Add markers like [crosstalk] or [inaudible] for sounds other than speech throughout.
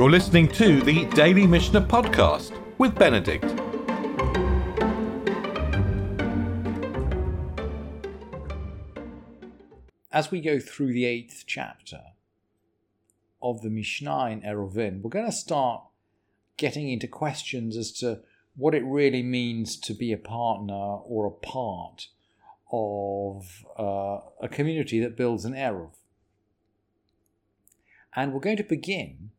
You're listening to the Daily Mishnah Podcast with Benedict. As we go through the eighth chapter of the Mishnah in Eruvin, we're going to start getting into questions as to what it really means to be a partner or a part of uh, a community that builds an Eruv. And we're going to begin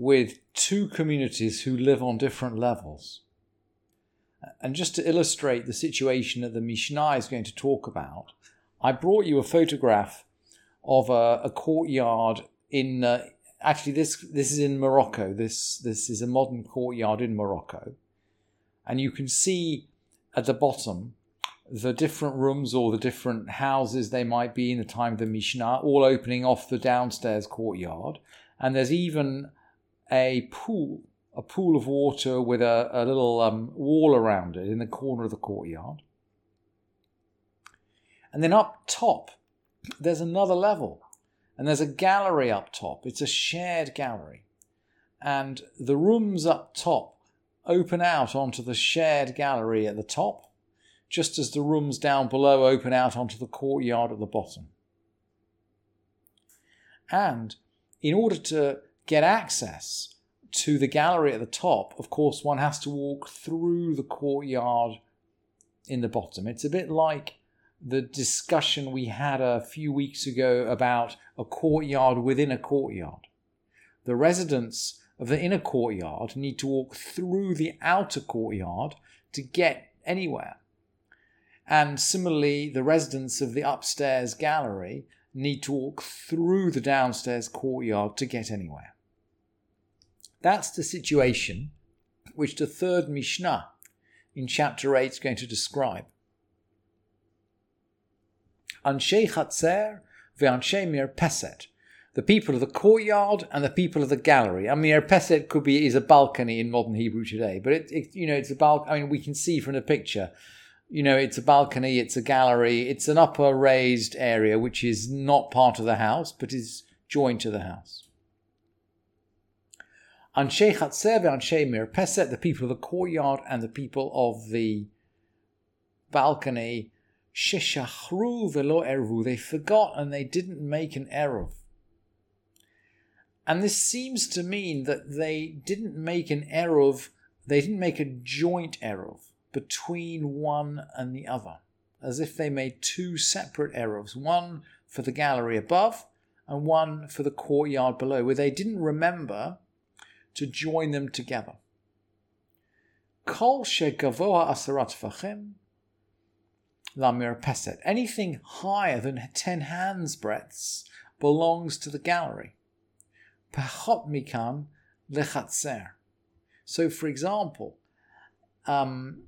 with two communities who live on different levels. And just to illustrate the situation that the Mishnah is going to talk about, I brought you a photograph of a, a courtyard in. Uh, actually, this this is in Morocco. This this is a modern courtyard in Morocco, and you can see at the bottom the different rooms or the different houses they might be in the time of the Mishnah, all opening off the downstairs courtyard. And there's even a pool, a pool of water with a, a little um, wall around it in the corner of the courtyard. And then up top, there's another level, and there's a gallery up top. It's a shared gallery. And the rooms up top open out onto the shared gallery at the top, just as the rooms down below open out onto the courtyard at the bottom. And in order to get access to the gallery at the top, of course, one has to walk through the courtyard in the bottom. It's a bit like the discussion we had a few weeks ago about a courtyard within a courtyard. The residents of the inner courtyard need to walk through the outer courtyard to get anywhere. And similarly, the residents of the upstairs gallery need to walk through the downstairs courtyard to get anywhere. That's the situation which the third Mishnah in chapter 8 is going to describe. Anshe Chatzer ve'anshe Mirpeset, the people of the courtyard and the people of the gallery. I mean, Mirpeset could be is a balcony in modern Hebrew today, but it, it you know it's a balcony. I mean, we can see from the picture, you know, it's a balcony, it's a gallery, it's an upper raised area which is not part of the house but is joined to the house. Anshe Chatzer ve'anshe Mirpeset, the people of the courtyard and the people of the balcony. Sheshachru velo. They forgot and they didn't make an eruv. And this seems to mean that they didn't make an eruv, they didn't make a joint eruv between one and the other, as if they made two separate eruvs, one for the gallery above and one for the courtyard below, where they didn't remember to join them together. Kol shegavoa asarat fachim Lamirpeset. Anything higher than 10 hands breadths belongs to the gallery. Pachot mikan lechatzer. So, for example, um,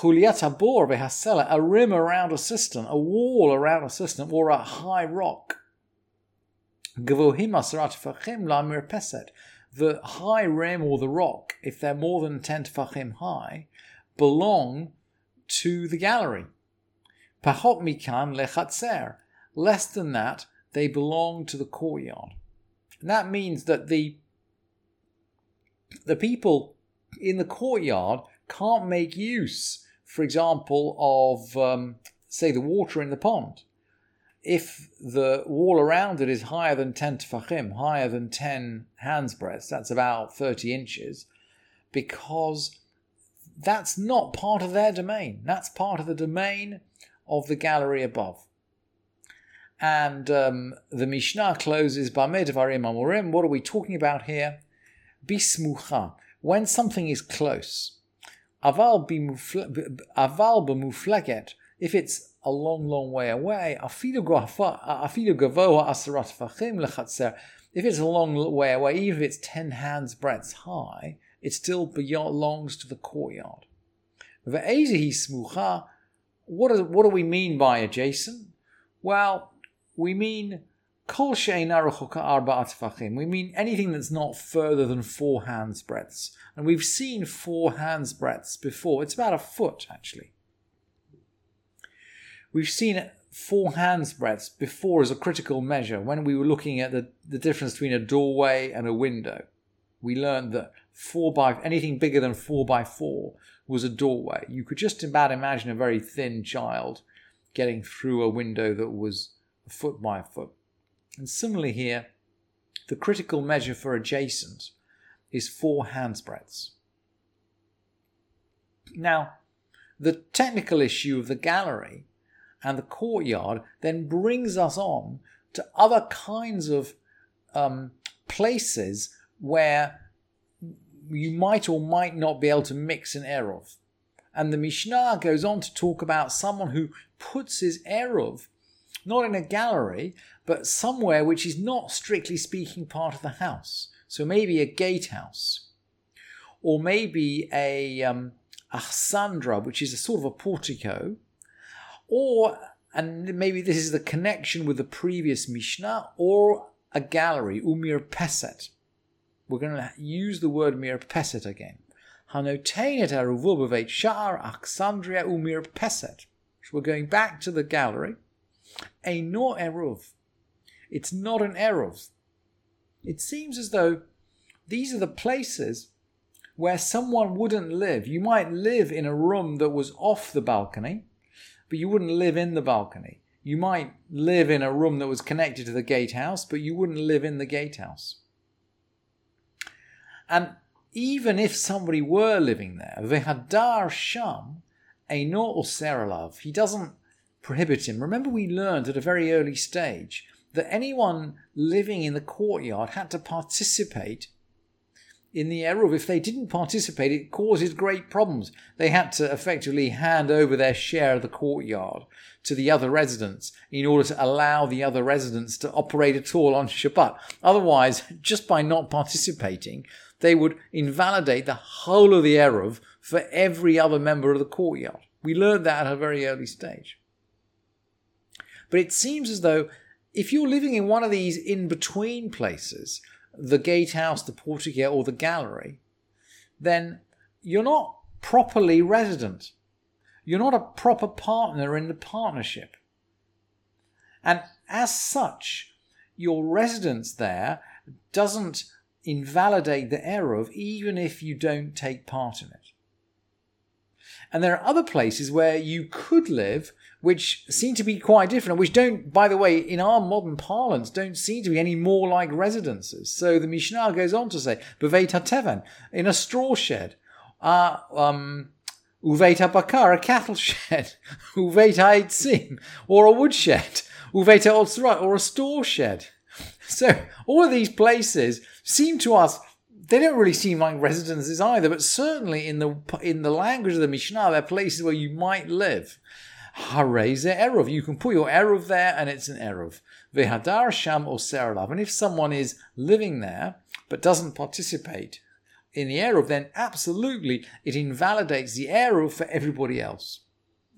Juliet bor behasela, a rim around a cistern, a wall around a cistern, or a high rock. Gavohim asarat fachim lamirpeset. The high rim or the rock, if they're more than 10 tefachim high, belong to the gallery. Pachot mikan lechatzer. Less than that, they belong to the courtyard. And that means that the the people in the courtyard can't make use, for example, of um, say the water in the pond. If the wall around it is higher than 10 tefachim, higher than 10 hands breadths, that's about 30 inches, because that's not part of their domain. That's part of the domain of the gallery above. And um, the Mishnah closes Bamed Varim Amorim. What are we talking about here? Bismucha, when something is close. Aval b'mufleget, if it's a long, long way away. If it's a long way away, even if it's ten hands breadths high, it still belongs to the courtyard. Ve'ezihi smucha what do, we mean by adjacent? Well, we mean We mean anything that's not further than four hands breadths. And we've seen four hands breadths before. It's about a foot, actually. We've seen four hands breadths before as a critical measure when we were looking at the, the difference between a doorway and a window. we learned that four by anything bigger than four by four was a doorway. You could just about imagine a very thin child getting through a window that was a foot by a foot. And similarly here, the critical measure for adjacent is four handsbreadths. Now, the technical issue of the gallery and the courtyard then brings us on to other kinds of um, places where you might or might not be able to mix an Eruv. And the Mishnah goes on to talk about someone who puts his Eruv not in a gallery, but somewhere which is not strictly speaking part of the house. So maybe a gatehouse, or maybe a um, which is a sort of a portico, or and maybe this is the connection with the previous Mishnah, or a gallery, umir peset. We're going to use the word mirpeset again. Hanotenet eruvubavet shar achsandria umir peset. So we're going back to the gallery. A no eruv. It's not an eruv. It seems as though these are the places where someone wouldn't live. You might live in a room that was off the balcony, but you wouldn't live in the balcony. You might live in a room that was connected to the gatehouse, but you wouldn't live in the gatehouse. And even if somebody were living there, vehadar sham eino oseralav, he doesn't prohibit him. Remember, we learned at a very early stage that anyone living in the courtyard had to participate in the Eruv. If they didn't participate, it causes great problems. They had to effectively hand over their share of the courtyard to the other residents in order to allow the other residents to operate at all on Shabbat. Otherwise, just by not participating, they would invalidate the whole of the Eruv for every other member of the courtyard. We learned that at a very early stage. But it seems as though if you're living in one of these in between places, the gatehouse, the portico, or the gallery, then you're not properly resident. You're not a proper partner in the partnership. And as such, your residence there doesn't invalidate the eruv even if you don't take part in it. And there are other places where you could live which seem to be quite different, which don't, by the way, in our modern parlance, don't seem to be any more like residences. So the Mishnah goes on to say, HaTeven, in a straw shed, uh, um, Uveit HaBakar, a cattle [laughs] shed, Uveit HaEtzim, or a woodshed, Uveit HaOtzrat, or a store shed. So all of these places seem to us they don't really seem like residences either, but certainly in the in the language of the Mishnah, they're places where you might live. Hareze Eruv. You can put your Eruv there and it's an Eruv. Vehadar Sham or Seralav. And if someone is living there but doesn't participate in the Eruv, then absolutely it invalidates the Eruv for everybody else.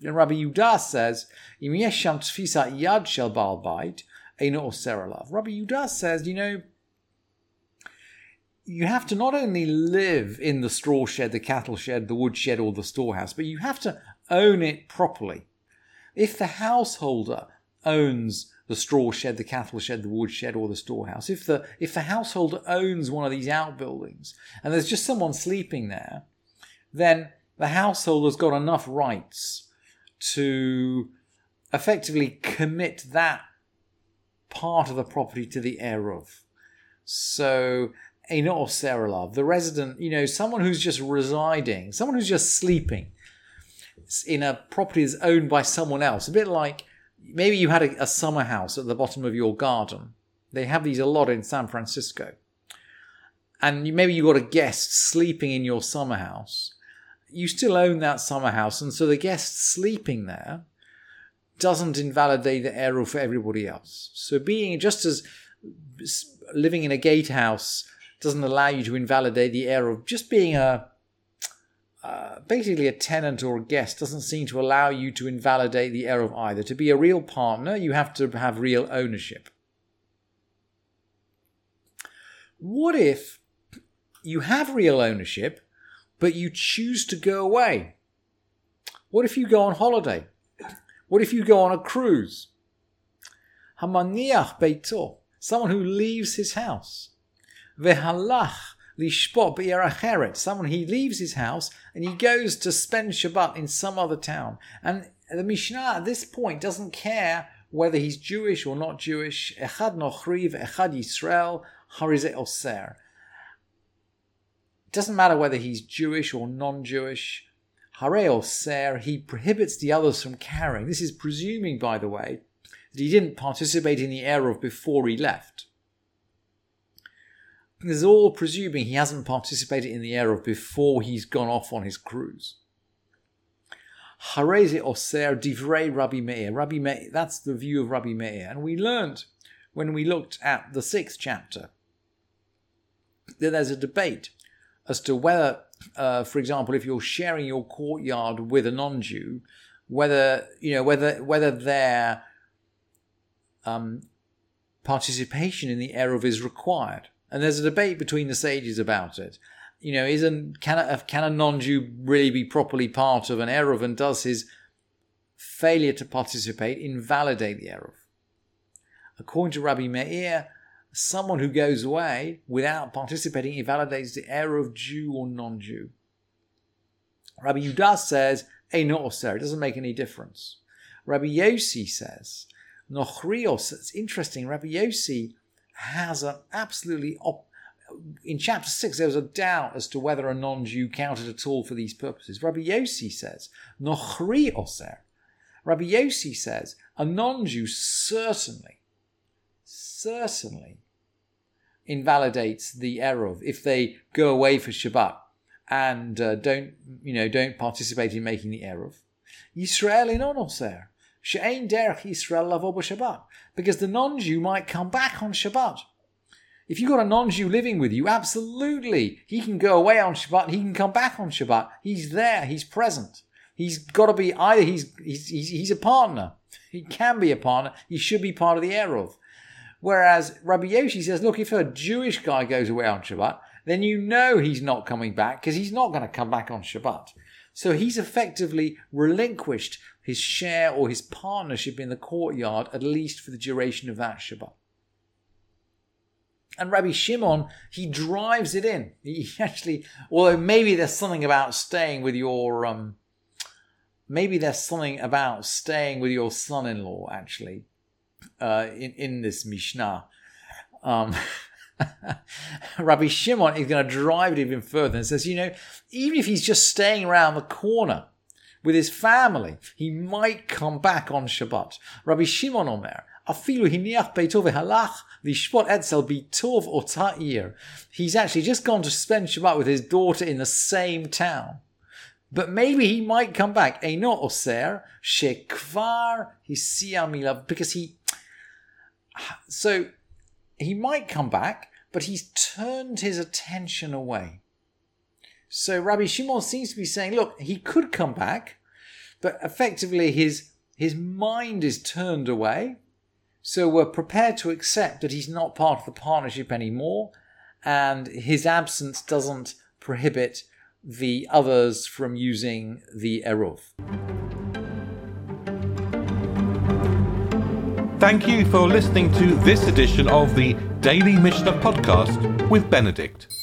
And Rabbi Yudah says, Im yesham tfisa yad shel baal bait, eino seralav. Rabbi Yudah says, you know, you have to not only live in the straw shed, the cattle shed, the wood shed, or the storehouse, but you have to own it properly. If the householder owns the straw shed, the cattle shed, the wood shed, or the storehouse, if the if the householder owns one of these outbuildings and there's just someone sleeping there, then the householder's got enough rights to effectively commit that part of the property to the Eruv. So a not Seralav, the resident, you know, someone who's just residing, someone who's just sleeping, in a property that's owned by someone else. A bit like maybe you had a, a summer house at the bottom of your garden. They have these a lot in San Francisco. And you, maybe you got a guest sleeping in your summer house. You still own that summer house, and so the guest sleeping there doesn't invalidate the Eruv for everybody else. So being just as living in a gatehouse doesn't allow you to invalidate the eruv just being a uh, basically a tenant or a guest doesn't seem to allow you to invalidate the eruv either. To be a real partner, you have to have real ownership. What if you have real ownership, but you choose to go away? What if you go on holiday? What if you go on a cruise? Hamaniach someone who leaves his house. Vehalach lishpot be'eracheret. Someone he leaves his house and he goes to spend Shabbat in some other town. And the Mishnah at this point doesn't care whether he's Jewish or not Jewish. Echad nochriv, echad Yisrael, harizeh oser. It doesn't matter whether he's Jewish or non-Jewish. Hare oser, he prohibits the others from carrying. This is presuming, by the way, that he didn't participate in the Eruv before he left. This is all presuming he hasn't participated in the Eruv before he's gone off on his cruise. Hareze Oser Divrei Rabbi Meir. Rabbi Meir, that's the view of Rabbi Meir. And we learned when we looked at the sixth chapter that there's a debate as to whether, uh, for example, if you're sharing your courtyard with a non-Jew, whether you know whether whether their um, participation in the eruv is required. And there's a debate between the sages about it. You know, isn't can a, can a non-Jew really be properly part of an eruv, and does his failure to participate invalidate the eruv? According to Rabbi Meir, someone who goes away without participating invalidates the eruv of Jew or non-Jew. Rabbi Yudas says, "A not oser." It doesn't make any difference. Rabbi Yossi says, "Nochrios." It's interesting. Rabbi Yossi has an absolutely op- in chapter 6 there was a doubt as to whether a non-Jew counted at all for these purposes. Rabbi Yossi says, Nochri oser. Rabbi Yossi says, a non-Jew certainly, certainly invalidates the eruv if they go away for Shabbat and uh, don't, you know, don't participate in making the eruv. Yisrael in oser. She'ain derech Yisrael lavo Shabbat. Because the non-Jew might come back on Shabbat. If you've got a non-Jew living with you, absolutely, he can go away on Shabbat, he can come back on Shabbat. He's there, he's present. He's got to be either he's he's he's, he's a partner. He can be a partner. He should be part of the eruv. Whereas Rabbi Yossi says, look, if a Jewish guy goes away on Shabbat, then you know he's not coming back because he's not going to come back on Shabbat. So he's effectively relinquished his share or his partnership in the courtyard, at least for the duration of that Shabbat. And Rabbi Shimon, he drives it in. He [laughs] actually, although maybe there's something about staying with your, um, maybe there's something about staying with your son-in-law, actually, uh, in, in this Mishnah. Um, [laughs] Rabbi Shimon is going to drive it even further and says, you know, even if he's just staying around the corner with his family. He might come back on Shabbat. Rabbi Shimon Omer, Afilu hiniach beitove halach lishvot etzel bitov ota'ir. He's actually just gone to spend Shabbat with his daughter in the same town. But maybe he might come back. Eino oser shekvar hisiamilav. Because he... So he might come back, but he's turned his attention away. So Rabbi Shimon seems to be saying, look, he could come back, but effectively his his mind is turned away so we're prepared to accept that he's not part of the partnership anymore, and his absence doesn't prohibit the others from using the eruv. Thank you for listening to this edition of the Daily Mishnah Podcast with Benedict.